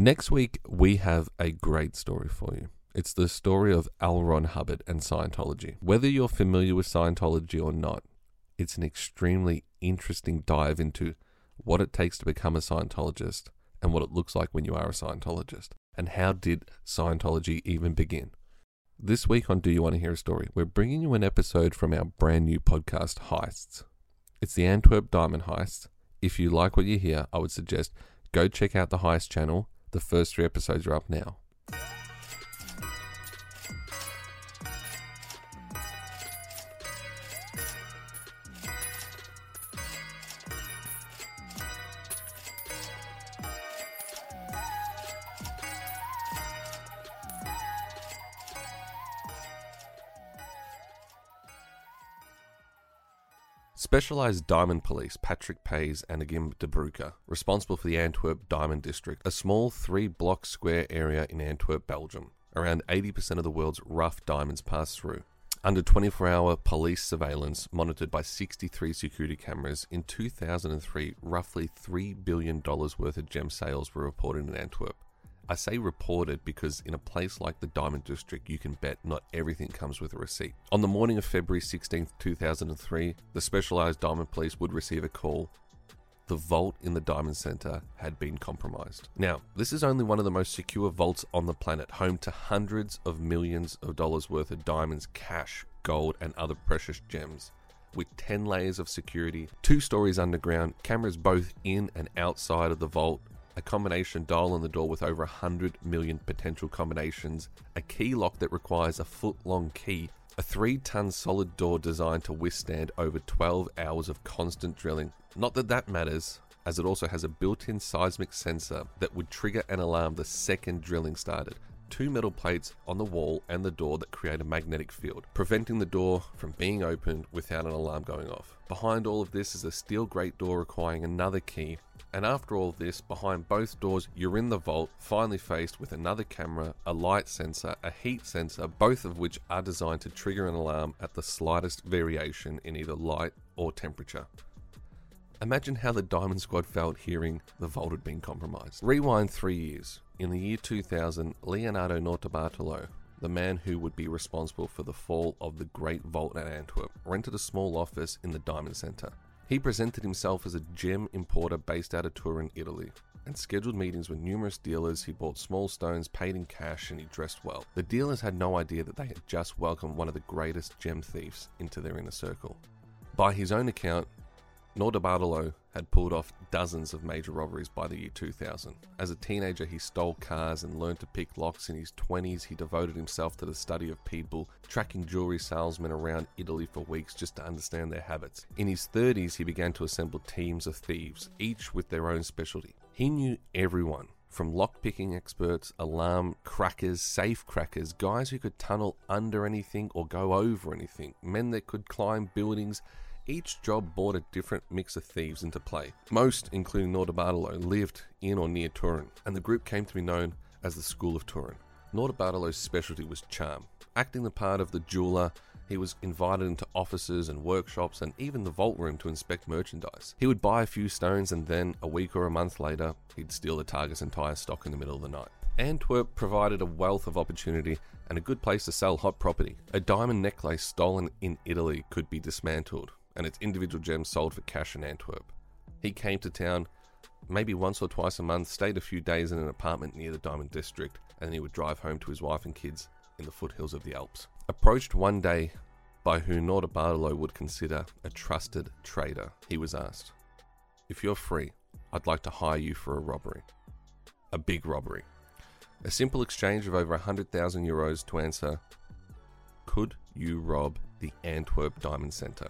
Next week, we have a great story for you. It's the story of L. Ron Hubbard and Scientology. Whether you're familiar with Scientology or not, it's an extremely interesting dive into what it takes to become a Scientologist and what it looks like when you are a Scientologist. And how did Scientology even begin? This week on Do You Want to Hear a Story, we're bringing you an episode from our brand new podcast, Heists. It's the Antwerp Diamond Heist. If you like what you hear, I would suggest go check out the Heist channel. The first three episodes are up now. Specialised Diamond Police Patrick Peys and Agim de Bruycker, responsible for the Antwerp Diamond District, a small three block square area in Antwerp, Belgium. Around 80% of the world's rough diamonds pass through. Under 24 hour police surveillance, monitored by 63 security cameras, in 2003, roughly $3 billion worth of gem sales were reported in Antwerp. I say reported because in a place like the Diamond District, you can bet not everything comes with a receipt. On the morning of February 16, 2003, the Specialized Diamond Police would receive a call. The vault in the Diamond Center had been compromised. Now, this is only one of the most secure vaults on the planet, home to hundreds of millions of dollars worth of diamonds, cash, gold, and other precious gems with 10 layers of security, two stories underground, cameras both in and outside of the vault, a combination dial on the door with over 100 million potential combinations, a key lock that requires a foot long key, a 3 ton solid door designed to withstand over 12 hours of constant drilling. Not that that matters, as it also has a built in seismic sensor that would trigger an alarm the second drilling started. Two metal plates on the wall and the door that create a magnetic field, preventing the door from being opened without an alarm going off. Behind all of this is a steel grate door requiring another key and after all this, behind both doors, you're in the vault, finally faced with another camera, a light sensor, a heat sensor, both of which are designed to trigger an alarm at the slightest variation in either light or temperature. Imagine how the Diamond Squad felt hearing the vault had been compromised. Rewind three years. In the year 2000, Leonardo Notarbartolo, the man who would be responsible for the fall of the Great Vault at Antwerp, rented a small office in the Diamond Centre. He presented himself as a gem importer based out of Turin, Italy, and scheduled meetings with numerous dealers. He bought small stones, paid in cash, and he dressed well. The dealers had no idea that they had just welcomed one of the greatest gem thieves into their inner circle. By his own account, Notarbartolo had pulled off dozens of major robberies by the year 2000. As a teenager, he stole cars and learned to pick locks. In his 20s, he devoted himself to the study of people, tracking jewelry salesmen around Italy for weeks just to understand their habits. In his 30s, he began to assemble teams of thieves, each with their own specialty. He knew everyone. From lockpicking experts, alarm crackers, safe crackers, guys who could tunnel under anything or go over anything, men that could climb buildings, each job brought a different mix of thieves into play. Most, including Notarbartolo, lived in or near Turin, and the group came to be known as the School of Turin. Notarbartolo's specialty was charm. Acting the part of the jeweler, he was invited into offices and workshops and even the vault room to inspect merchandise. He would buy a few stones and then, a week or a month later, he'd steal the target's entire stock in the middle of the night. Antwerp provided a wealth of opportunity and a good place to sell hot property. A diamond necklace stolen in Italy could be dismantled, and its individual gems sold for cash in Antwerp. He came to town maybe once or twice a month, stayed a few days in an apartment near the Diamond District, and then he would drive home to his wife and kids in the foothills of the Alps. Approached one day by who Notarbartolo would consider a trusted trader, he was asked, If you're free, I'd like to hire you for a robbery. A big robbery. A simple exchange of over 100,000 euros to answer, Could you rob the Antwerp Diamond Centre?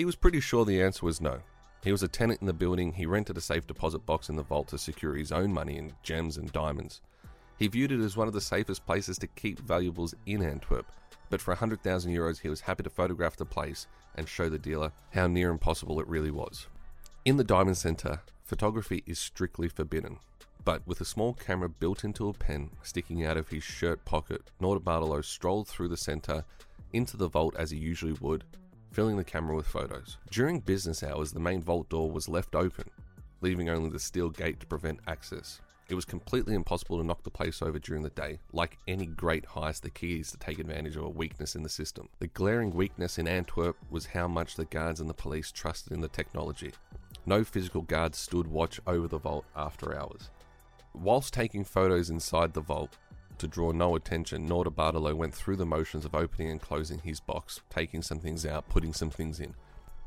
He was pretty sure the answer was no. He was a tenant in the building, he rented a safe deposit box in the vault to secure his own money in gems and diamonds. He viewed it as one of the safest places to keep valuables in Antwerp, but for 100,000 euros he was happy to photograph the place and show the dealer how near impossible it really was. In the Diamond Centre, photography is strictly forbidden, but with a small camera built into a pen sticking out of his shirt pocket, Notarbartolo strolled through the centre into the vault as he usually would filling the camera with photos. During business hours, the main vault door was left open, leaving only the steel gate to prevent access. It was completely impossible to knock the place over during the day. Like any great heist, the key is to take advantage of a weakness in the system. The glaring weakness in Antwerp was how much the guards and the police trusted in the technology. No physical guards stood watch over the vault after hours. Whilst taking photos inside the vault, to draw no attention, Norder went through the motions of opening and closing his box, taking some things out, putting some things in.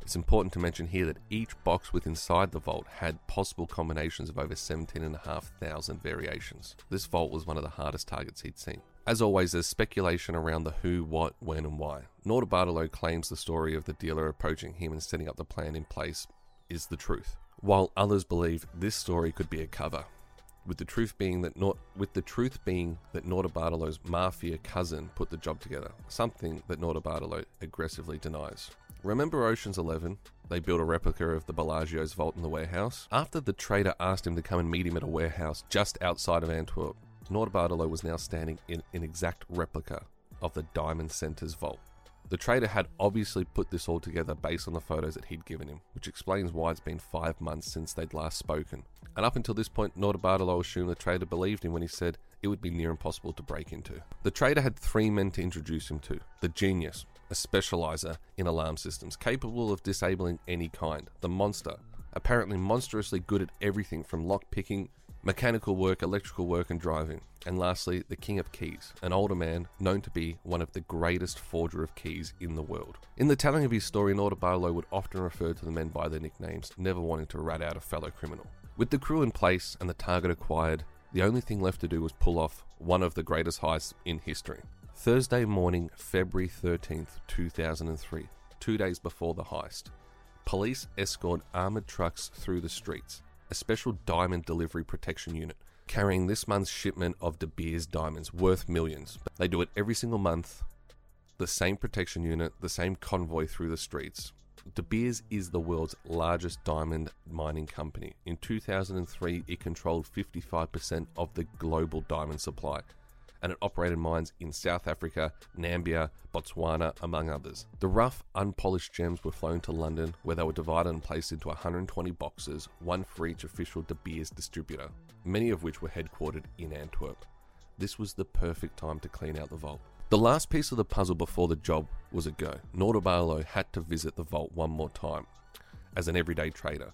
It's important to mention here that each box with inside the vault had possible combinations of over 17,500 variations. This vault was one of the hardest targets he'd seen. As always, there's speculation around the who, what, when, and why. Norder claims the story of the dealer approaching him and setting up the plan in place is the truth, while others believe this story could be a cover. With the truth being that not with the truth being that Norder mafia cousin put the job together, something that Norder aggressively denies. Remember Ocean's Eleven? They built a replica of the Bellagio's vault in the warehouse. After the trader asked him to come and meet him at a warehouse just outside of Antwerp, Norder was now standing in an exact replica of the Diamond Center's vault. The trader had obviously put this all together based on the photos that he'd given him, which explains why it's been five months since they'd last spoken. And up until this point, Norder assumed the trader believed him when he said it would be near impossible to break into. The trader had three men to introduce him to the genius, a specializer in alarm systems, capable of disabling any kind. The monster, apparently monstrously good at everything from lock picking, mechanical work, electrical work, and driving. And lastly, the King of Keys, an older man known to be one of the greatest forger of keys in the world. In the telling of his story, Notarbartolo would often refer to the men by their nicknames, never wanting to rat out a fellow criminal. With the crew in place and the target acquired, the only thing left to do was pull off one of the greatest heists in history. Thursday morning, February 13th, 2003, two days before the heist. Police escort armoured trucks through the streets, a special diamond delivery protection unit, carrying this month's shipment of De Beers diamonds worth millions. They do it every single month, the same protection unit, the same convoy through the streets. De Beers is the world's largest diamond mining company. In 2003, it controlled 55% of the global diamond supply and it operated mines in South Africa, Namibia, Botswana, among others. The rough, unpolished gems were flown to London, where they were divided and placed into 120 boxes, one for each official De Beers distributor, many of which were headquartered in Antwerp. This was the perfect time to clean out the vault. The last piece of the puzzle before the job was a go. Norder had to visit the vault one more time as an everyday trader.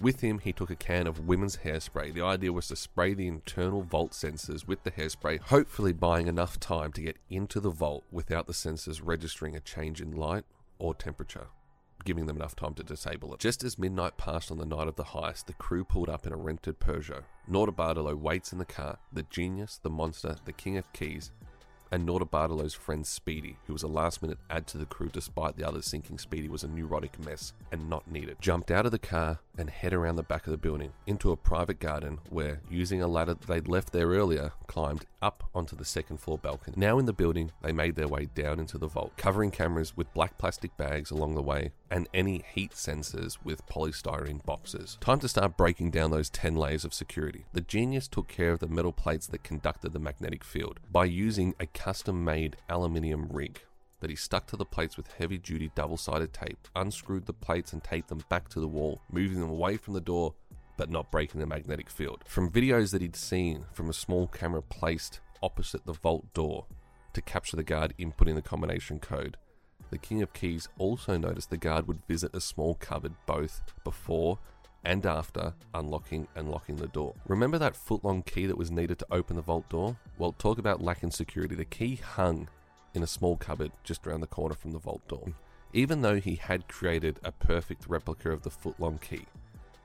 With him, he took a can of women's hairspray. The idea was to spray the internal vault sensors with the hairspray, hopefully buying enough time to get into the vault without the sensors registering a change in light or temperature, giving them enough time to disable it. Just as midnight passed on the night of the heist, the crew pulled up in a rented Peugeot. Norder waits in the car. The genius, the monster, the king of keys, and Norder friend Speedy, who was a last minute add to the crew despite the others thinking Speedy was a neurotic mess and not needed, jumped out of the car and head around the back of the building into a private garden where, using a ladder that they'd left there earlier, climbed up onto the second floor balcony. Now in the building, they made their way down into the vault, covering cameras with black plastic bags along the way and any heat sensors with polystyrene boxes. Time to start breaking down those 10 layers of security. The genius took care of the metal plates that conducted the magnetic field by using a custom made aluminium rig that he stuck to the plates with heavy duty double sided tape, unscrewed the plates and taped them back to the wall, moving them away from the door but not breaking the magnetic field. From videos that he'd seen from a small camera placed opposite the vault door to capture the guard inputting the combination code, the King of Keys also noticed the guard would visit a small cupboard both before and after unlocking and locking the door. Remember that foot long key that was needed to open the vault door? Well, talk about lacking security. The key hung in a small cupboard just around the corner from the vault door. Even though he had created a perfect replica of the foot long key,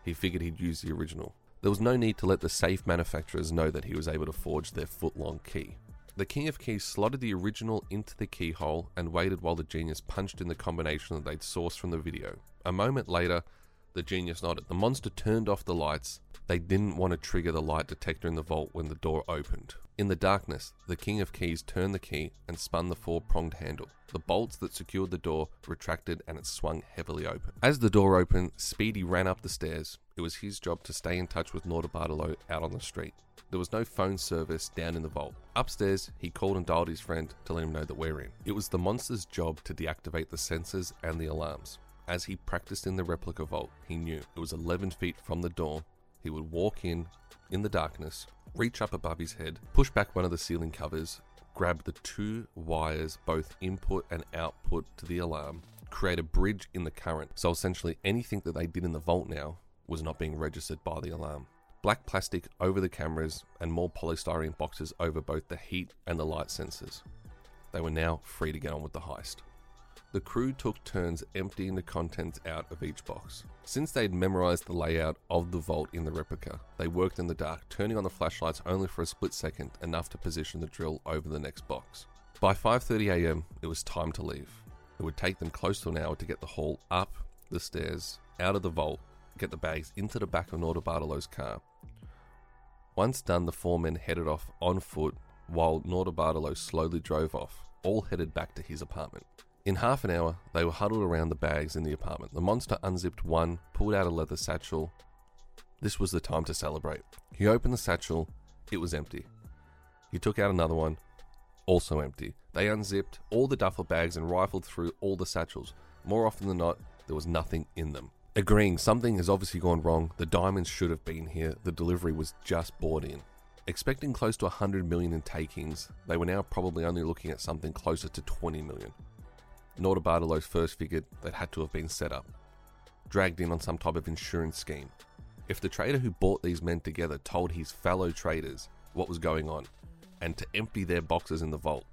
he figured he'd use the original. There was no need to let the safe manufacturers know that he was able to forge their foot long key. The King of Keys slotted the original into the keyhole and waited while the genius punched in the combination that they'd sourced from the video. A moment later, the genius nodded. The monster turned off the lights. They didn't want to trigger the light detector in the vault when the door opened. In the darkness, the King of Keys turned the key and spun the four pronged handle. The bolts that secured the door retracted and it swung heavily open. As the door opened, Speedy ran up the stairs. It was his job to stay in touch with Notarbartolo out on the street. There was no phone service down in the vault. Upstairs, he called and dialed his friend to let him know that we're in. It was the monster's job to deactivate the sensors and the alarms. As he practiced in the replica vault, he knew it was 11 feet from the door. He would walk in in the darkness, reach up above his head, push back one of the ceiling covers, grab the two wires, both input and output to the alarm, create a bridge in the current. So essentially, anything that they did in the vault now was not being registered by the alarm. Black plastic over the cameras and more polystyrene boxes over both the heat and the light sensors. They were now free to get on with the heist. The crew took turns emptying the contents out of each box. Since they'd memorized the layout of the vault in the replica, they worked in the dark, turning on the flashlights only for a split second, enough to position the drill over the next box. By 5:30 a.m., it was time to leave. It would take them close to an hour to get the haul up the stairs, out of the vault, get the bags into the back of Notarbartolo's car. Once done, the four men headed off on foot while Notarbartolo slowly drove off, all headed back to his apartment. In half an hour, they were huddled around the bags in the apartment. The monster unzipped one, pulled out a leather satchel. This was the time to celebrate. He opened the satchel, it was empty. He took out another one, also empty. They unzipped all the duffel bags and rifled through all the satchels. More often than not, there was nothing in them. Agreeing something has obviously gone wrong, the diamonds should have been here, the delivery was just bought in. Expecting close to 100 million in takings, they were now probably only looking at something closer to 20 million. Notarbartolo first figured that had to have been set up, dragged in on some type of insurance scheme. If the trader who bought these men together told his fellow traders what was going on and to empty their boxes in the vault,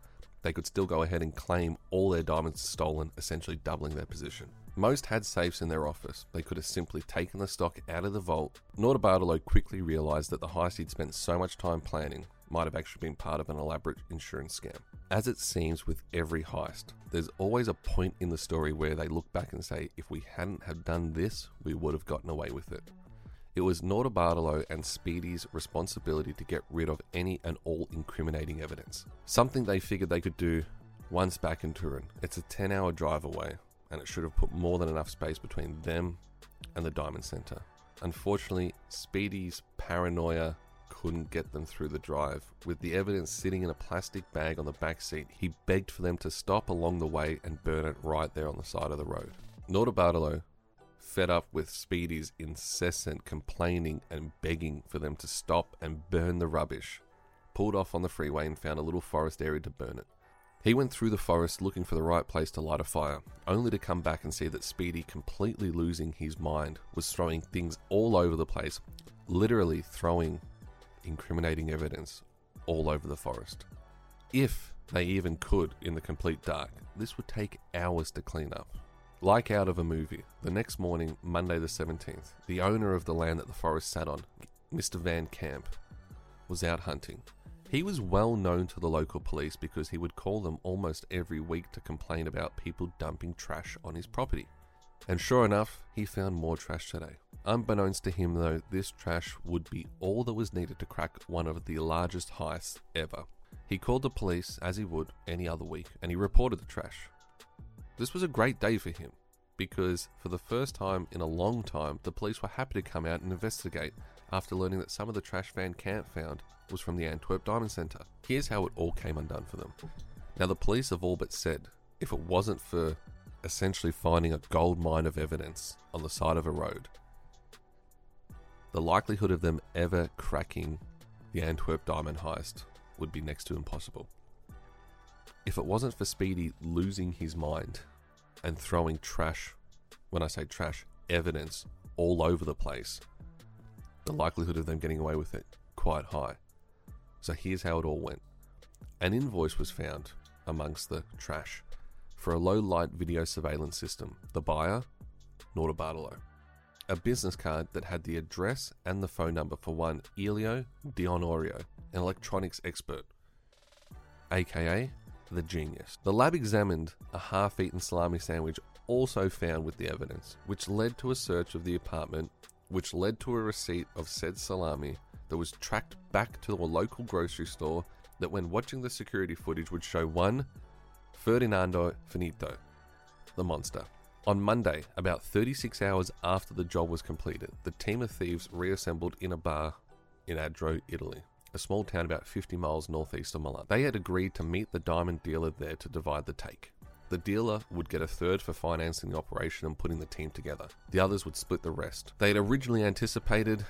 they could still go ahead and claim all their diamonds stolen, essentially doubling their position. Most had safes in their office. They could have simply taken the stock out of the vault. Notarbartolo quickly realized that the heist he'd spent so much time planning might have actually been part of an elaborate insurance scam. As it seems with every heist, there's always a point in the story where they look back and say, if we hadn't have done this, we would have gotten away with it. It was Notarbartolo and Speedy's responsibility to get rid of any and all incriminating evidence. Something they figured they could do once back in Turin. It's a 10 hour drive away, and it should have put more than enough space between them and the Diamond Center. Unfortunately, Speedy's paranoia couldn't get them through the drive. With the evidence sitting in a plastic bag on the back seat, he begged for them to stop along the way and burn it right there on the side of the road. Notarbartolo fed up with Speedy's incessant complaining and begging for them to stop and burn the rubbish, pulled off on the freeway and found a little forest area to burn it. He went through the forest looking for the right place to light a fire, only to come back and see that Speedy, completely losing his mind, was throwing things all over the place, literally throwing incriminating evidence all over the forest. If they even could in the complete dark, this would take hours to clean up. Like out of a movie, the next morning, Monday the 17th, the owner of the land that the forest sat on, Mr. Van Camp, was out hunting. He was well known to the local police because he would call them almost every week to complain about people dumping trash on his property. And sure enough, he found more trash today. Unbeknownst to him, though, this trash would be all that was needed to crack one of the largest heists ever. He called the police, as he would any other week, and he reported the trash. This was a great day for him because, for the first time in a long time, the police were happy to come out and investigate after learning that some of the trash Van Camp found was from the Antwerp Diamond Centre. Here's how it all came undone for them. Now, the police have all but said if it wasn't for essentially finding a gold mine of evidence on the side of a road, the likelihood of them ever cracking the Antwerp diamond heist would be next to impossible. If it wasn't for Speedy losing his mind and throwing trash, when I say trash, evidence all over the place, the likelihood of them getting away with it quite high. So here's how it all went. An invoice was found amongst the trash for a low light video surveillance system. The buyer, Notarbartolo. A business card that had the address and the phone number for one Elio D'Onorio, an electronics expert, aka the genius. The lab examined a half eaten salami sandwich also found with the evidence, which led to a search of the apartment, which led to a receipt of said salami that was tracked back to a local grocery store that, when watching the security footage, would show one Ferdinando Finotto, the monster. On Monday, about 36 hours after the job was completed, the team of thieves reassembled in a bar in Adro, Italy a small town about 50 miles northeast of Milan. They had agreed to meet the diamond dealer there to divide the take. The dealer would get a third for financing the operation and putting the team together. The others would split the rest. They had originally anticipated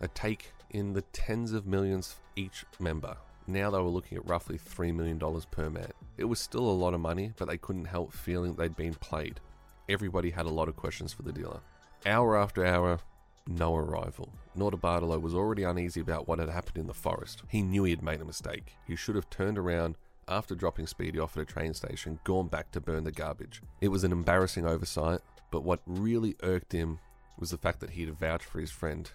a take in the tens of millions each member. Now they were looking at roughly $3 million per man. It was still a lot of money, but they couldn't help feeling they'd been played. Everybody had a lot of questions for the dealer. Hour after hour, no arrival. Notarbartolo was already uneasy about what had happened in the forest. He knew he had made a mistake. He should have turned around after dropping Speedy off at a train station, gone back to burn the garbage. It was an embarrassing oversight, but what really irked him was the fact that he had vouched for his friend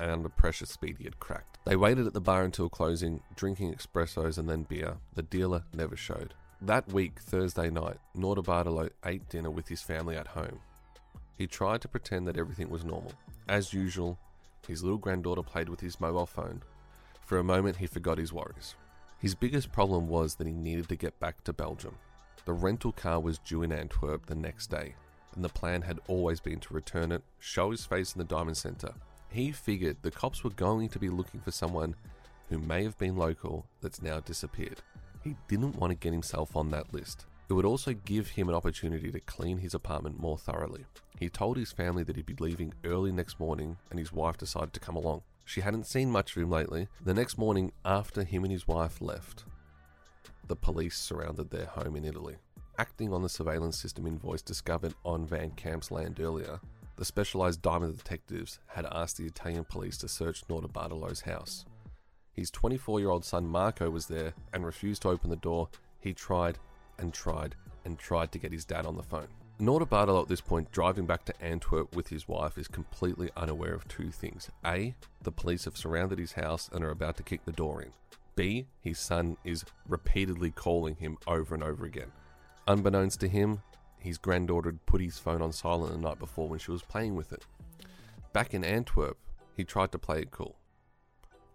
and under pressure Speedy had cracked. They waited at the bar until closing, drinking espressos and then beer. The dealer never showed. That week, Thursday night, Notarbartolo ate dinner with his family at home. He tried to pretend that everything was normal. As usual, his little granddaughter played with his mobile phone. For a moment, he forgot his worries. His biggest problem was that he needed to get back to Belgium. The rental car was due in Antwerp the next day, and the plan had always been to return it, show his face in the Diamond Centre. He figured the cops were going to be looking for someone who may have been local that's now disappeared. He didn't want to get himself on that list. It would also give him an opportunity to clean his apartment more thoroughly. He told his family that he'd be leaving early next morning, and his wife decided to come along. She hadn't seen much of him lately. The next morning, after him and his wife left, the police surrounded their home in Italy. Acting on the surveillance system invoice discovered on Van Camp's land earlier, the specialized diamond detectives had asked the Italian police to search Notarbartolo's house. His 24 year old son Marco was there and refused to open the door. He tried and tried and tried to get his dad on the phone. Notarbartolo at this point, driving back to Antwerp with his wife, is completely unaware of two things. A, the police have surrounded his house and are about to kick the door in. B, his son is repeatedly calling him over and over again. Unbeknownst to him, his granddaughter had put his phone on silent the night before when she was playing with it. Back in Antwerp, he tried to play it cool,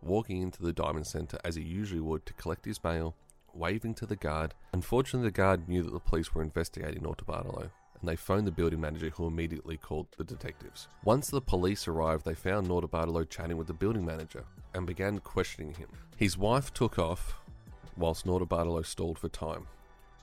walking into the Diamond Centre as he usually would to collect his mail, waving to the guard. Unfortunately, the guard knew that the police were investigating Notarbartolo, and they phoned the building manager who immediately called the detectives. Once the police arrived, they found Notarbartolo chatting with the building manager and began questioning him. His wife took off whilst Notarbartolo stalled for time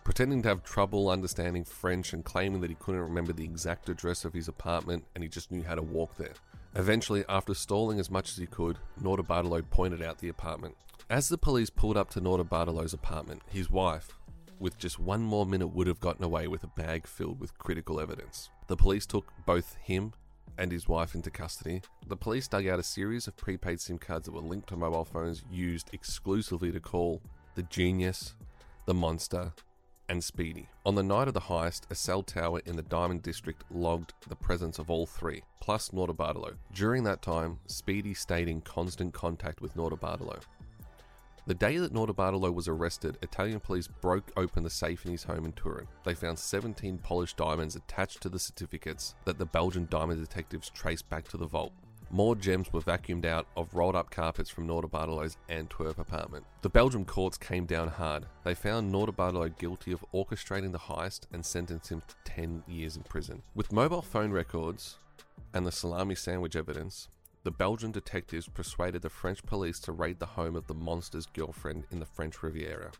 pretending to have trouble understanding French and claiming that he couldn't remember the exact address of his apartment and he just knew how to walk there. Eventually, after stalling as much as he could, Notarbartolo pointed out the apartment. As the police pulled up to Notarbartolo's apartment, his wife, with just one more minute, would have gotten away with a bag filled with critical evidence. The police took both him and his wife into custody. The police dug out a series of prepaid SIM cards that were linked to mobile phones used exclusively to call the genius, the monster, and Speedy. On the night of the heist, a cell tower in the Diamond District logged the presence of all three, plus Notarbartolo. During that time, Speedy stayed in constant contact with Notarbartolo. The day that Notarbartolo was arrested, Italian police broke open the safe in his home in Turin. They found 17 polished diamonds attached to the certificates that the Belgian diamond detectives traced back to the vault. More gems were vacuumed out of rolled up carpets from Notarbartolo's Antwerp apartment. The Belgian courts came down hard. They found Notarbartolo guilty of orchestrating the heist and sentenced him to 10 years in prison. With mobile phone records and the salami sandwich evidence, the Belgian detectives persuaded the French police to raid the home of the monster's girlfriend in the French Riviera.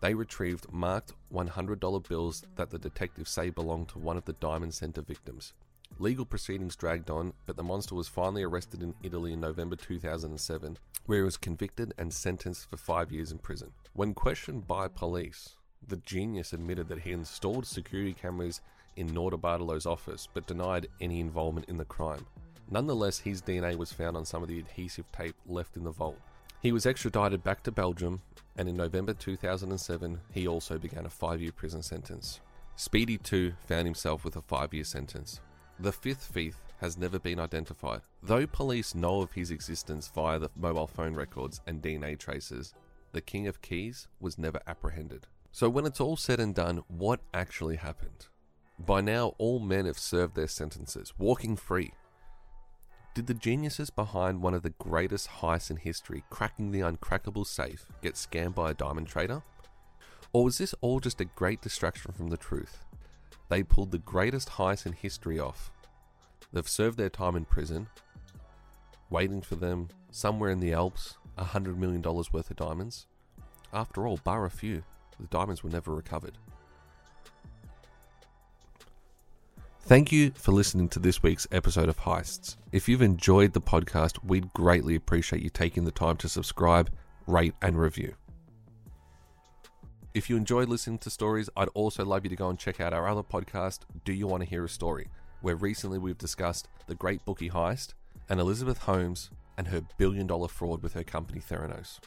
They retrieved marked $100 bills that the detectives say belonged to one of the Diamond Center victims. Legal proceedings dragged on, but the monster was finally arrested in Italy in November 2007, where he was convicted and sentenced for five years in prison. When questioned by police, the genius admitted that he installed security cameras in Notarbartolo's office, but denied any involvement in the crime. Nonetheless, his DNA was found on some of the adhesive tape left in the vault. He was extradited back to Belgium, and in November 2007, he also began a five year prison sentence. Speedy, too, found himself with a five year sentence. The fifth thief has never been identified. Though police know of his existence via the mobile phone records and DNA traces, the King of Keys was never apprehended. So, when it's all said and done, what actually happened? By now, all men have served their sentences, walking free. Did the geniuses behind one of the greatest heists in history, cracking the uncrackable safe, get scammed by a diamond trader? Or was this all just a great distraction from the truth? They pulled the greatest heist in history off. They've served their time in prison, waiting for them somewhere in the Alps, a hundred million dollars worth of diamonds. After all, bar a few, the diamonds were never recovered. Thank you for listening to this week's episode of Heists. If you've enjoyed the podcast, we'd greatly appreciate you taking the time to subscribe, rate, and review. If you enjoyed listening to stories, I'd also love you to go and check out our other podcast, Do You Want to Hear a Story? where recently we've discussed the Great Bookie Heist and Elizabeth Holmes and her billion dollar fraud with her company Theranos.